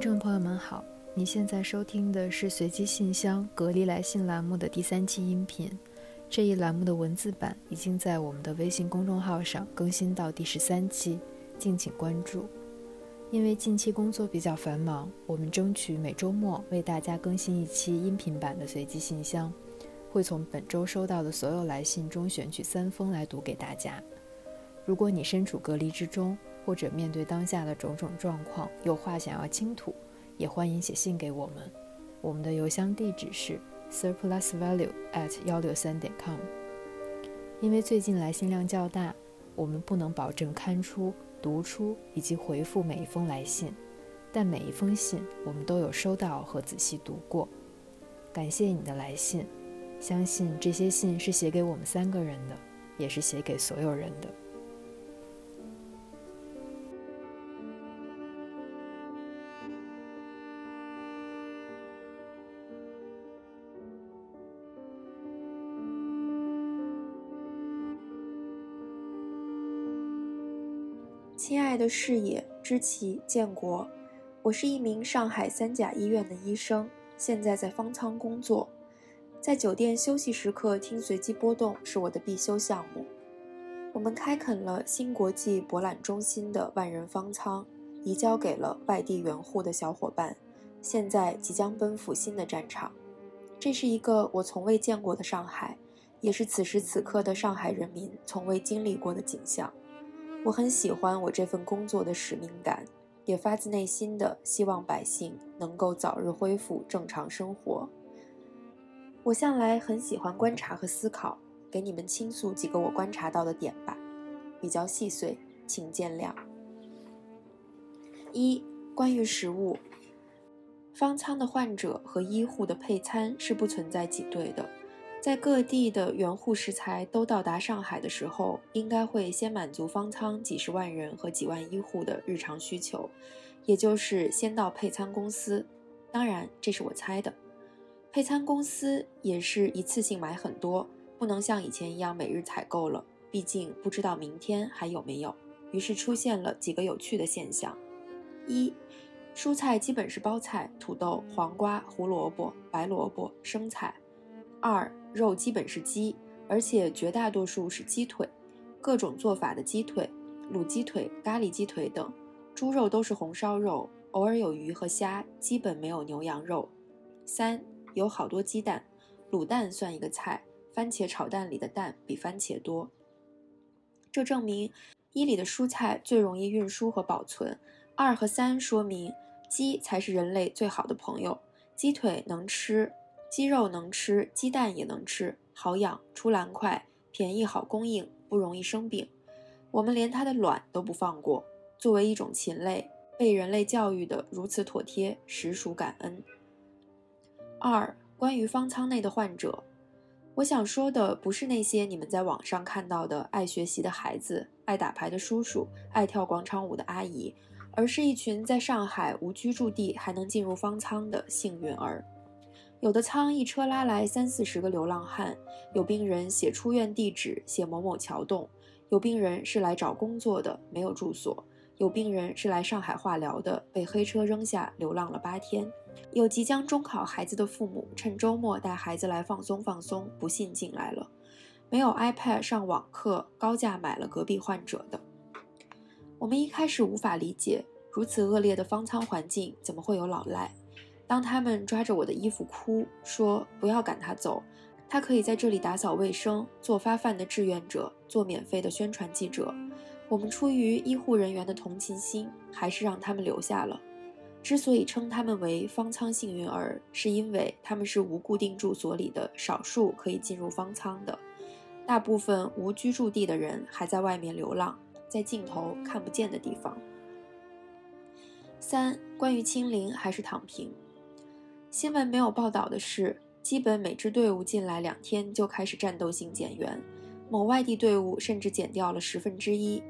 听众朋友们好，你现在收听的是随机信箱隔离来信栏目的第三期音频。这一栏目的文字版已经在我们的微信公众号上更新到第十三期，敬请关注。因为近期工作比较繁忙，我们争取每周末为大家更新一期音频版的随机信箱，会从本周收到的所有来信中选取三封来读给大家。如果你身处隔离之中，或者面对当下的种种状况，有话想要倾吐，也欢迎写信给我们。我们的邮箱地址是 surplusvalue at 幺六三点 com。因为最近来信量较大，我们不能保证刊出、读出以及回复每一封来信，但每一封信我们都有收到和仔细读过。感谢你的来信，相信这些信是写给我们三个人的，也是写给所有人的。亲爱的视野、知其建国，我是一名上海三甲医院的医生，现在在方舱工作。在酒店休息时刻听随机波动是我的必修项目。我们开垦了新国际博览中心的万人方舱，移交给了外地援沪的小伙伴，现在即将奔赴新的战场。这是一个我从未见过的上海，也是此时此刻的上海人民从未经历过的景象。我很喜欢我这份工作的使命感，也发自内心的希望百姓能够早日恢复正常生活。我向来很喜欢观察和思考，给你们倾诉几个我观察到的点吧，比较细碎，请见谅。一、关于食物，方舱的患者和医护的配餐是不存在挤兑的。在各地的援沪食材都到达上海的时候，应该会先满足方舱几十万人和几万医护的日常需求，也就是先到配餐公司。当然，这是我猜的。配餐公司也是一次性买很多，不能像以前一样每日采购了，毕竟不知道明天还有没有。于是出现了几个有趣的现象：一，蔬菜基本是包菜、土豆、黄瓜、胡萝卜、白萝卜、生菜；二。肉基本是鸡，而且绝大多数是鸡腿，各种做法的鸡腿，卤鸡腿、咖喱鸡腿等。猪肉都是红烧肉，偶尔有鱼和虾，基本没有牛羊肉。三有好多鸡蛋，卤蛋算一个菜，番茄炒蛋里的蛋比番茄多。这证明一里的蔬菜最容易运输和保存。二和三说明鸡才是人类最好的朋友，鸡腿能吃。鸡肉能吃，鸡蛋也能吃，好养，出栏快，便宜，好供应，不容易生病。我们连它的卵都不放过。作为一种禽类，被人类教育的如此妥帖，实属感恩。二、关于方舱内的患者，我想说的不是那些你们在网上看到的爱学习的孩子、爱打牌的叔叔、爱跳广场舞的阿姨，而是一群在上海无居住地还能进入方舱的幸运儿。有的舱一车拉来三四十个流浪汉，有病人写出院地址，写某某桥洞；有病人是来找工作的，没有住所；有病人是来上海化疗的，被黑车扔下，流浪了八天；有即将中考孩子的父母，趁周末带孩子来放松放松，不幸进来了；没有 iPad 上网课，高价买了隔壁患者的。我们一开始无法理解，如此恶劣的方舱环境，怎么会有老赖？当他们抓着我的衣服哭，说不要赶他走，他可以在这里打扫卫生、做发饭的志愿者、做免费的宣传记者。我们出于医护人员的同情心，还是让他们留下了。之所以称他们为方舱幸运儿，是因为他们是无固定住所里的少数可以进入方舱的，大部分无居住地的人还在外面流浪，在尽头看不见的地方。三、关于清零还是躺平？新闻没有报道的是，基本每支队伍进来两天就开始战斗性减员，某外地队伍甚至减掉了十分之一。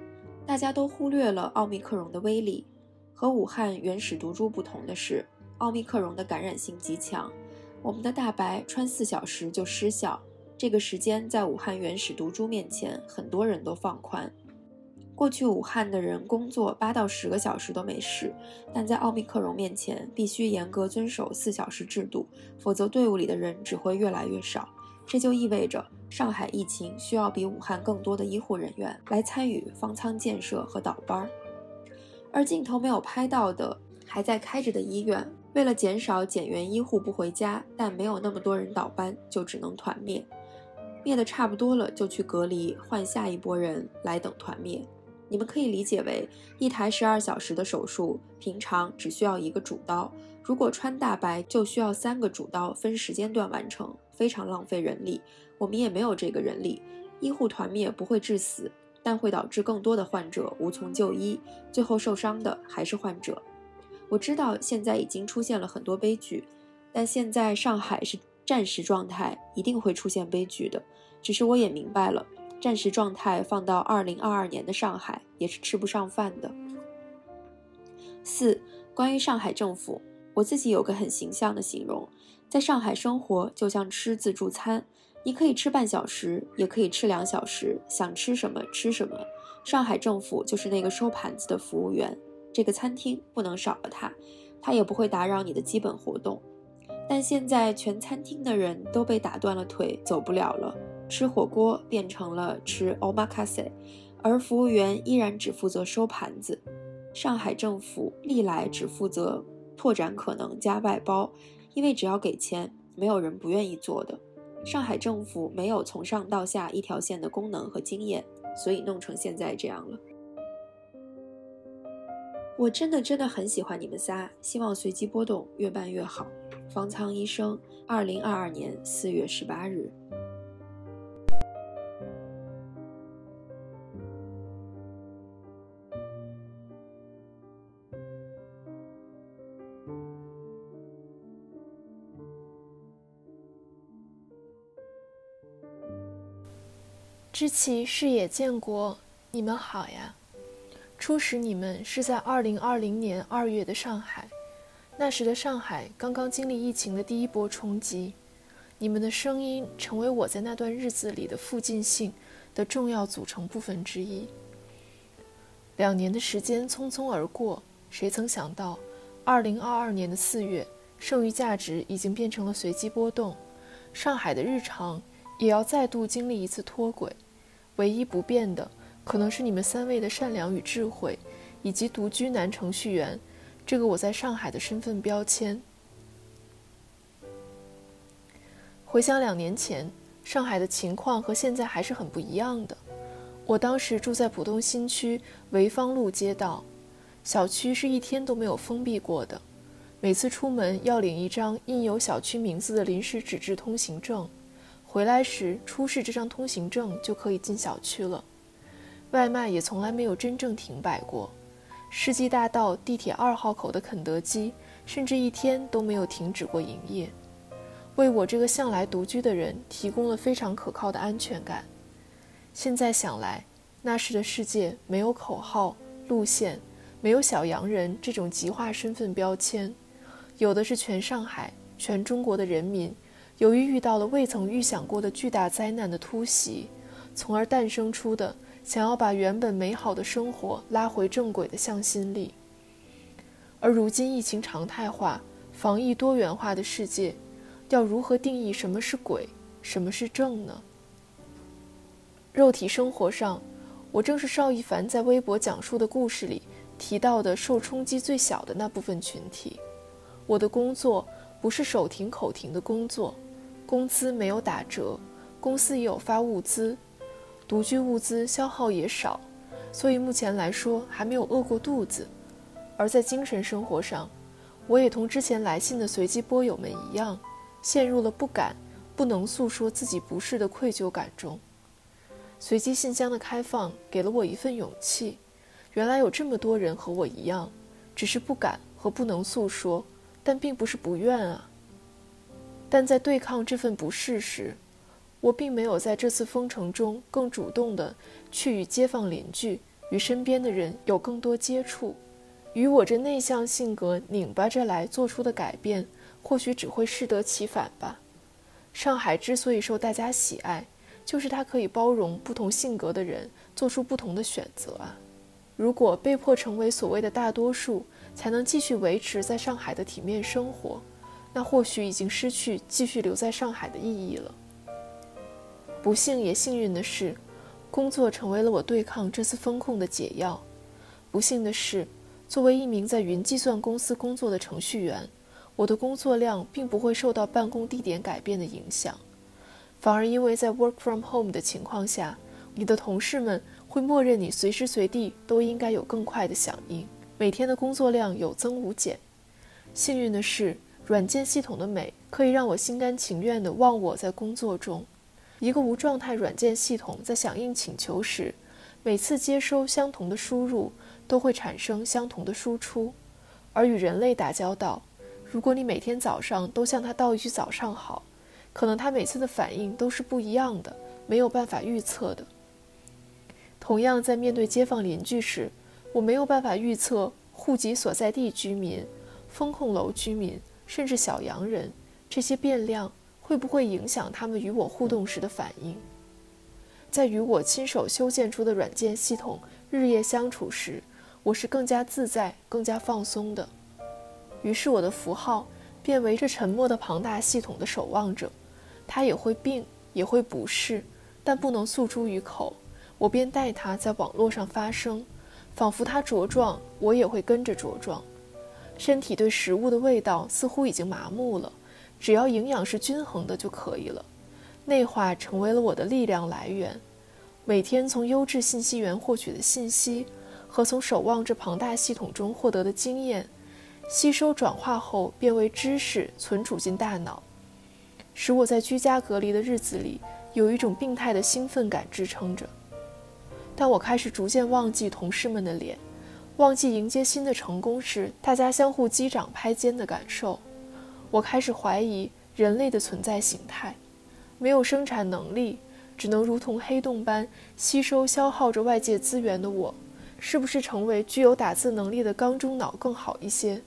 大家都忽略了奥密克戎的威力。和武汉原始毒株不同的是，奥密克戎的感染性极强。我们的大白穿四小时就失效，这个时间在武汉原始毒株面前，很多人都放宽。过去武汉的人工作八到十个小时都没事，但在奥密克戎面前，必须严格遵守四小时制度，否则队伍里的人只会越来越少。这就意味着上海疫情需要比武汉更多的医护人员来参与方舱建设和倒班。而镜头没有拍到的还在开着的医院，为了减少减员医护不回家，但没有那么多人倒班，就只能团灭。灭的差不多了，就去隔离，换下一波人来等团灭。你们可以理解为，一台十二小时的手术，平常只需要一个主刀，如果穿大白，就需要三个主刀分时间段完成，非常浪费人力。我们也没有这个人力。医护团灭不会致死，但会导致更多的患者无从就医，最后受伤的还是患者。我知道现在已经出现了很多悲剧，但现在上海是战时状态，一定会出现悲剧的。只是我也明白了。战时状态放到二零二二年的上海也是吃不上饭的。四，关于上海政府，我自己有个很形象的形容，在上海生活就像吃自助餐，你可以吃半小时，也可以吃两小时，想吃什么吃什么。上海政府就是那个收盘子的服务员，这个餐厅不能少了他，他也不会打扰你的基本活动。但现在全餐厅的人都被打断了腿，走不了了。吃火锅变成了吃 omakase，而服务员依然只负责收盘子。上海政府历来只负责拓展可能加外包，因为只要给钱，没有人不愿意做的。上海政府没有从上到下一条线的功能和经验，所以弄成现在这样了。我真的真的很喜欢你们仨，希望随机波动越办越好。方舱医生，二零二二年四月十八日。知其视野建国，你们好呀！初识你们是在二零二零年二月的上海，那时的上海刚刚经历疫情的第一波冲击，你们的声音成为我在那段日子里的附近性的重要组成部分之一。两年的时间匆匆而过，谁曾想到，二零二二年的四月，剩余价值已经变成了随机波动，上海的日常也要再度经历一次脱轨。唯一不变的，可能是你们三位的善良与智慧，以及独居男程序员这个我在上海的身份标签。回想两年前，上海的情况和现在还是很不一样的。我当时住在浦东新区潍坊路街道，小区是一天都没有封闭过的，每次出门要领一张印有小区名字的临时纸质通行证。回来时出示这张通行证就可以进小区了，外卖也从来没有真正停摆过。世纪大道地铁二号口的肯德基甚至一天都没有停止过营业，为我这个向来独居的人提供了非常可靠的安全感。现在想来，那时的世界没有口号、路线，没有小洋人这种极化身份标签，有的是全上海、全中国的人民。由于遇到了未曾预想过的巨大灾难的突袭，从而诞生出的想要把原本美好的生活拉回正轨的向心力。而如今疫情常态化、防疫多元化的世界，要如何定义什么是鬼，什么是正呢？肉体生活上，我正是邵一凡在微博讲述的故事里提到的受冲击最小的那部分群体。我的工作不是手停口停的工作。工资没有打折，公司也有发物资，独居物资消耗也少，所以目前来说还没有饿过肚子。而在精神生活上，我也同之前来信的随机波友们一样，陷入了不敢、不能诉说自己不适的愧疚感中。随机信箱的开放给了我一份勇气，原来有这么多人和我一样，只是不敢和不能诉说，但并不是不愿啊。但在对抗这份不适时，我并没有在这次封城中更主动地去与街坊邻居、与身边的人有更多接触。与我这内向性格拧巴着来做出的改变，或许只会适得其反吧。上海之所以受大家喜爱，就是它可以包容不同性格的人做出不同的选择啊。如果被迫成为所谓的大多数，才能继续维持在上海的体面生活，那或许已经失去继续留在上海的意义了。不幸也幸运的是，工作成为了我对抗这次风控的解药。不幸的是，作为一名在云计算公司工作的程序员，我的工作量并不会受到办公地点改变的影响，反而因为在 work from home 的情况下，你的同事们。会默认你随时随地都应该有更快的响应，每天的工作量有增无减。幸运的是，软件系统的美可以让我心甘情愿地忘我在工作中。一个无状态软件系统在响应请求时，每次接收相同的输入都会产生相同的输出。而与人类打交道，如果你每天早上都向他道一句早上好，可能他每次的反应都是不一样的，没有办法预测的。同样，在面对街坊邻居时，我没有办法预测户籍所在地居民、风控楼居民，甚至小洋人这些变量会不会影响他们与我互动时的反应。在与我亲手修建出的软件系统日夜相处时，我是更加自在、更加放松的。于是，我的符号变为这沉默的庞大系统的守望者，他也会病，也会不适，但不能诉诸于口。我便带它在网络上发声，仿佛它茁壮，我也会跟着茁壮。身体对食物的味道似乎已经麻木了，只要营养是均衡的就可以了。内化成为了我的力量来源。每天从优质信息源获取的信息，和从守望这庞大系统中获得的经验，吸收转化后变为知识，存储进大脑，使我在居家隔离的日子里有一种病态的兴奋感支撑着。但我开始逐渐忘记同事们的脸，忘记迎接新的成功时大家相互击掌拍肩的感受。我开始怀疑人类的存在形态，没有生产能力，只能如同黑洞般吸收消耗着外界资源的我，是不是成为具有打字能力的缸中脑更好一些？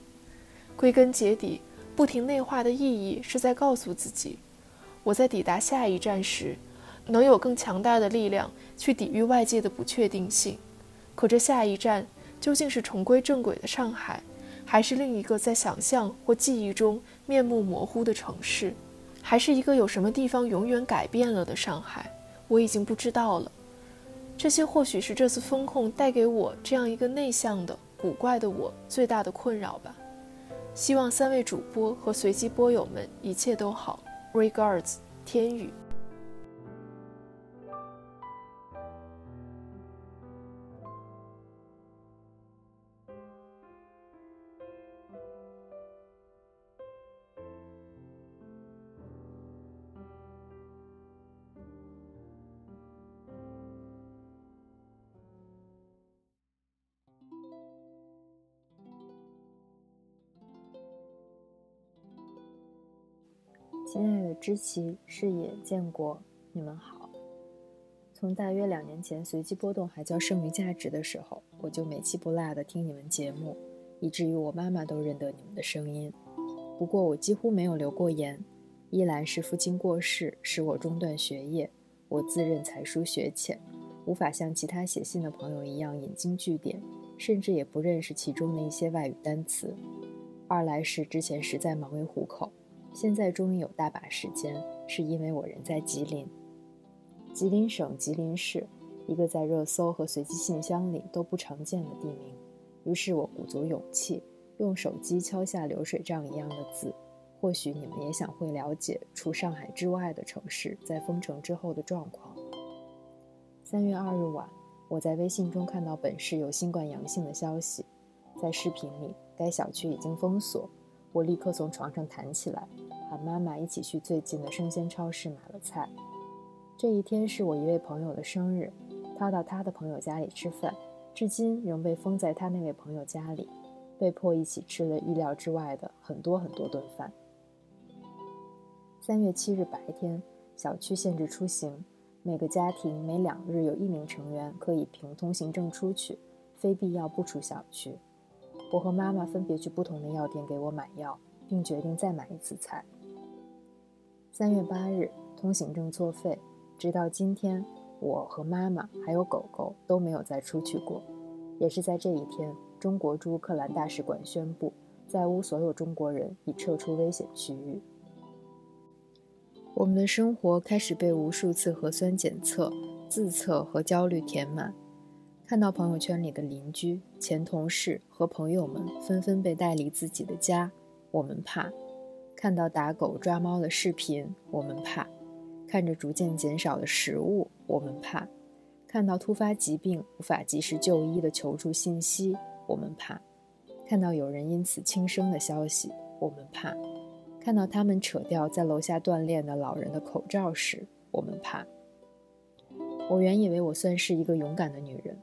归根结底，不停内化的意义是在告诉自己，我在抵达下一站时。能有更强大的力量去抵御外界的不确定性，可这下一站究竟是重归正轨的上海，还是另一个在想象或记忆中面目模糊的城市，还是一个有什么地方永远改变了的上海？我已经不知道了。这些或许是这次风控带给我这样一个内向的、古怪的我最大的困扰吧。希望三位主播和随机播友们一切都好。Regards，天宇。亲爱的知棋、视野、建国，你们好。从大约两年前随机波动还叫剩余价值的时候，我就每期不落的听你们节目，以至于我妈妈都认得你们的声音。不过我几乎没有留过言，一来是父亲过世使我中断学业，我自认才疏学浅，无法像其他写信的朋友一样引经据典，甚至也不认识其中的一些外语单词；二来是之前实在忙于糊口。现在终于有大把时间，是因为我人在吉林，吉林省吉林市，一个在热搜和随机信箱里都不常见的地名。于是我鼓足勇气，用手机敲下流水账一样的字。或许你们也想会了解除上海之外的城市在封城之后的状况。三月二日晚，我在微信中看到本市有新冠阳性的消息，在视频里，该小区已经封锁。我立刻从床上弹起来，喊妈妈一起去最近的生鲜超市买了菜。这一天是我一位朋友的生日，他到他的朋友家里吃饭，至今仍被封在他那位朋友家里，被迫一起吃了预料之外的很多很多顿饭。三月七日白天，小区限制出行，每个家庭每两日有一名成员可以凭通行证出去，非必要不出小区。我和妈妈分别去不同的药店给我买药，并决定再买一次菜。三月八日，通行证作废，直到今天，我和妈妈还有狗狗都没有再出去过。也是在这一天，中国驻乌克兰大使馆宣布，在乌所有中国人已撤出危险区域。我们的生活开始被无数次核酸检测、自测和焦虑填满。看到朋友圈里的邻居、前同事和朋友们纷纷被带离自己的家，我们怕；看到打狗抓猫的视频，我们怕；看着逐渐减少的食物，我们怕；看到突发疾病无法及时就医的求助信息，我们怕；看到有人因此轻生的消息，我们怕；看到他们扯掉在楼下锻炼的老人的口罩时，我们怕。我原以为我算是一个勇敢的女人。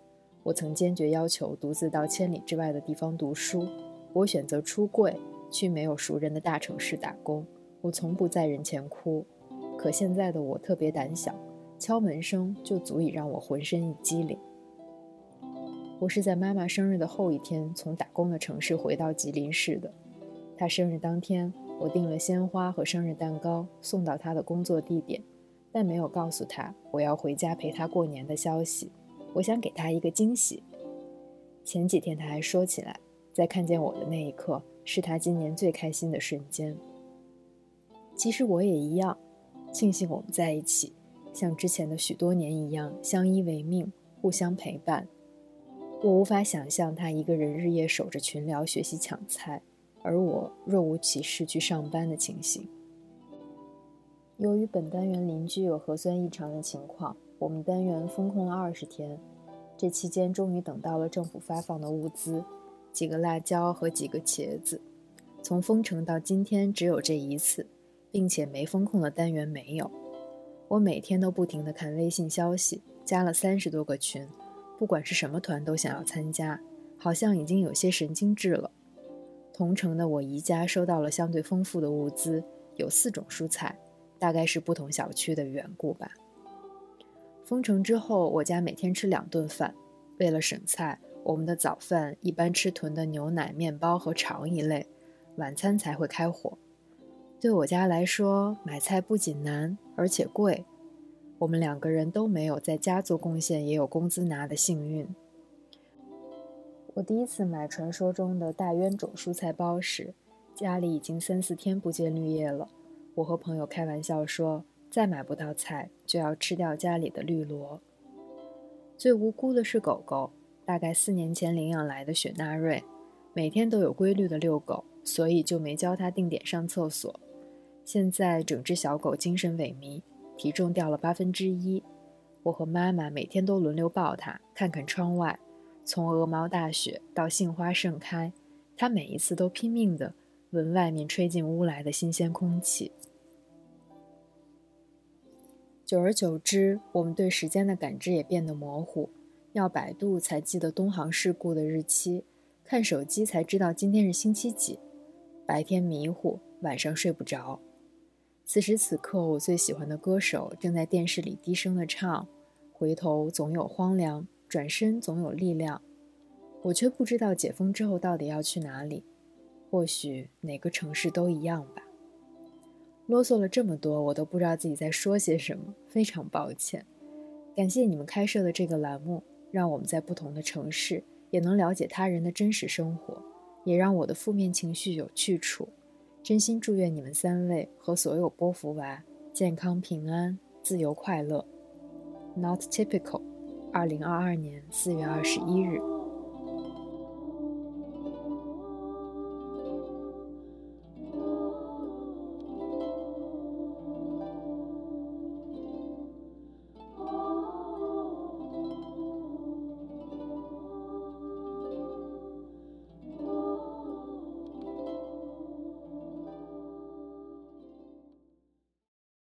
我曾坚决要求独自到千里之外的地方读书，我选择出柜，去没有熟人的大城市打工。我从不在人前哭，可现在的我特别胆小，敲门声就足以让我浑身一激灵。我是在妈妈生日的后一天从打工的城市回到吉林市的。她生日当天，我订了鲜花和生日蛋糕送到她的工作地点，但没有告诉她我要回家陪她过年的消息。我想给他一个惊喜。前几天他还说起来，在看见我的那一刻，是他今年最开心的瞬间。其实我也一样，庆幸我们在一起，像之前的许多年一样相依为命，互相陪伴。我无法想象他一个人日夜守着群聊学习抢菜，而我若无其事去上班的情形。由于本单元邻居有核酸异常的情况。我们单元封控了二十天，这期间终于等到了政府发放的物资，几个辣椒和几个茄子。从封城到今天只有这一次，并且没封控的单元没有。我每天都不停地看微信消息，加了三十多个群，不管是什么团都想要参加，好像已经有些神经质了。同城的我姨家收到了相对丰富的物资，有四种蔬菜，大概是不同小区的缘故吧。封城之后，我家每天吃两顿饭。为了省菜，我们的早饭一般吃囤的牛奶、面包和肠一类，晚餐才会开火。对我家来说，买菜不仅难，而且贵。我们两个人都没有在家做贡献也有工资拿的幸运。我第一次买传说中的大冤种蔬菜包时，家里已经三四天不见绿叶了。我和朋友开玩笑说。再买不到菜，就要吃掉家里的绿萝。最无辜的是狗狗，大概四年前领养来的雪纳瑞，每天都有规律的遛狗，所以就没教它定点上厕所。现在整只小狗精神萎靡，体重掉了八分之一。我和妈妈每天都轮流抱它，看看窗外，从鹅毛大雪到杏花盛开，它每一次都拼命地闻外面吹进屋来的新鲜空气。久而久之，我们对时间的感知也变得模糊，要百度才记得东航事故的日期，看手机才知道今天是星期几。白天迷糊，晚上睡不着。此时此刻，我最喜欢的歌手正在电视里低声的唱：“回头总有荒凉，转身总有力量。”我却不知道解封之后到底要去哪里，或许哪个城市都一样吧。啰嗦了这么多，我都不知道自己在说些什么，非常抱歉。感谢你们开设的这个栏目，让我们在不同的城市也能了解他人的真实生活，也让我的负面情绪有去处。真心祝愿你们三位和所有波伏娃健康平安、自由快乐。Not typical，二零二二年四月二十一日。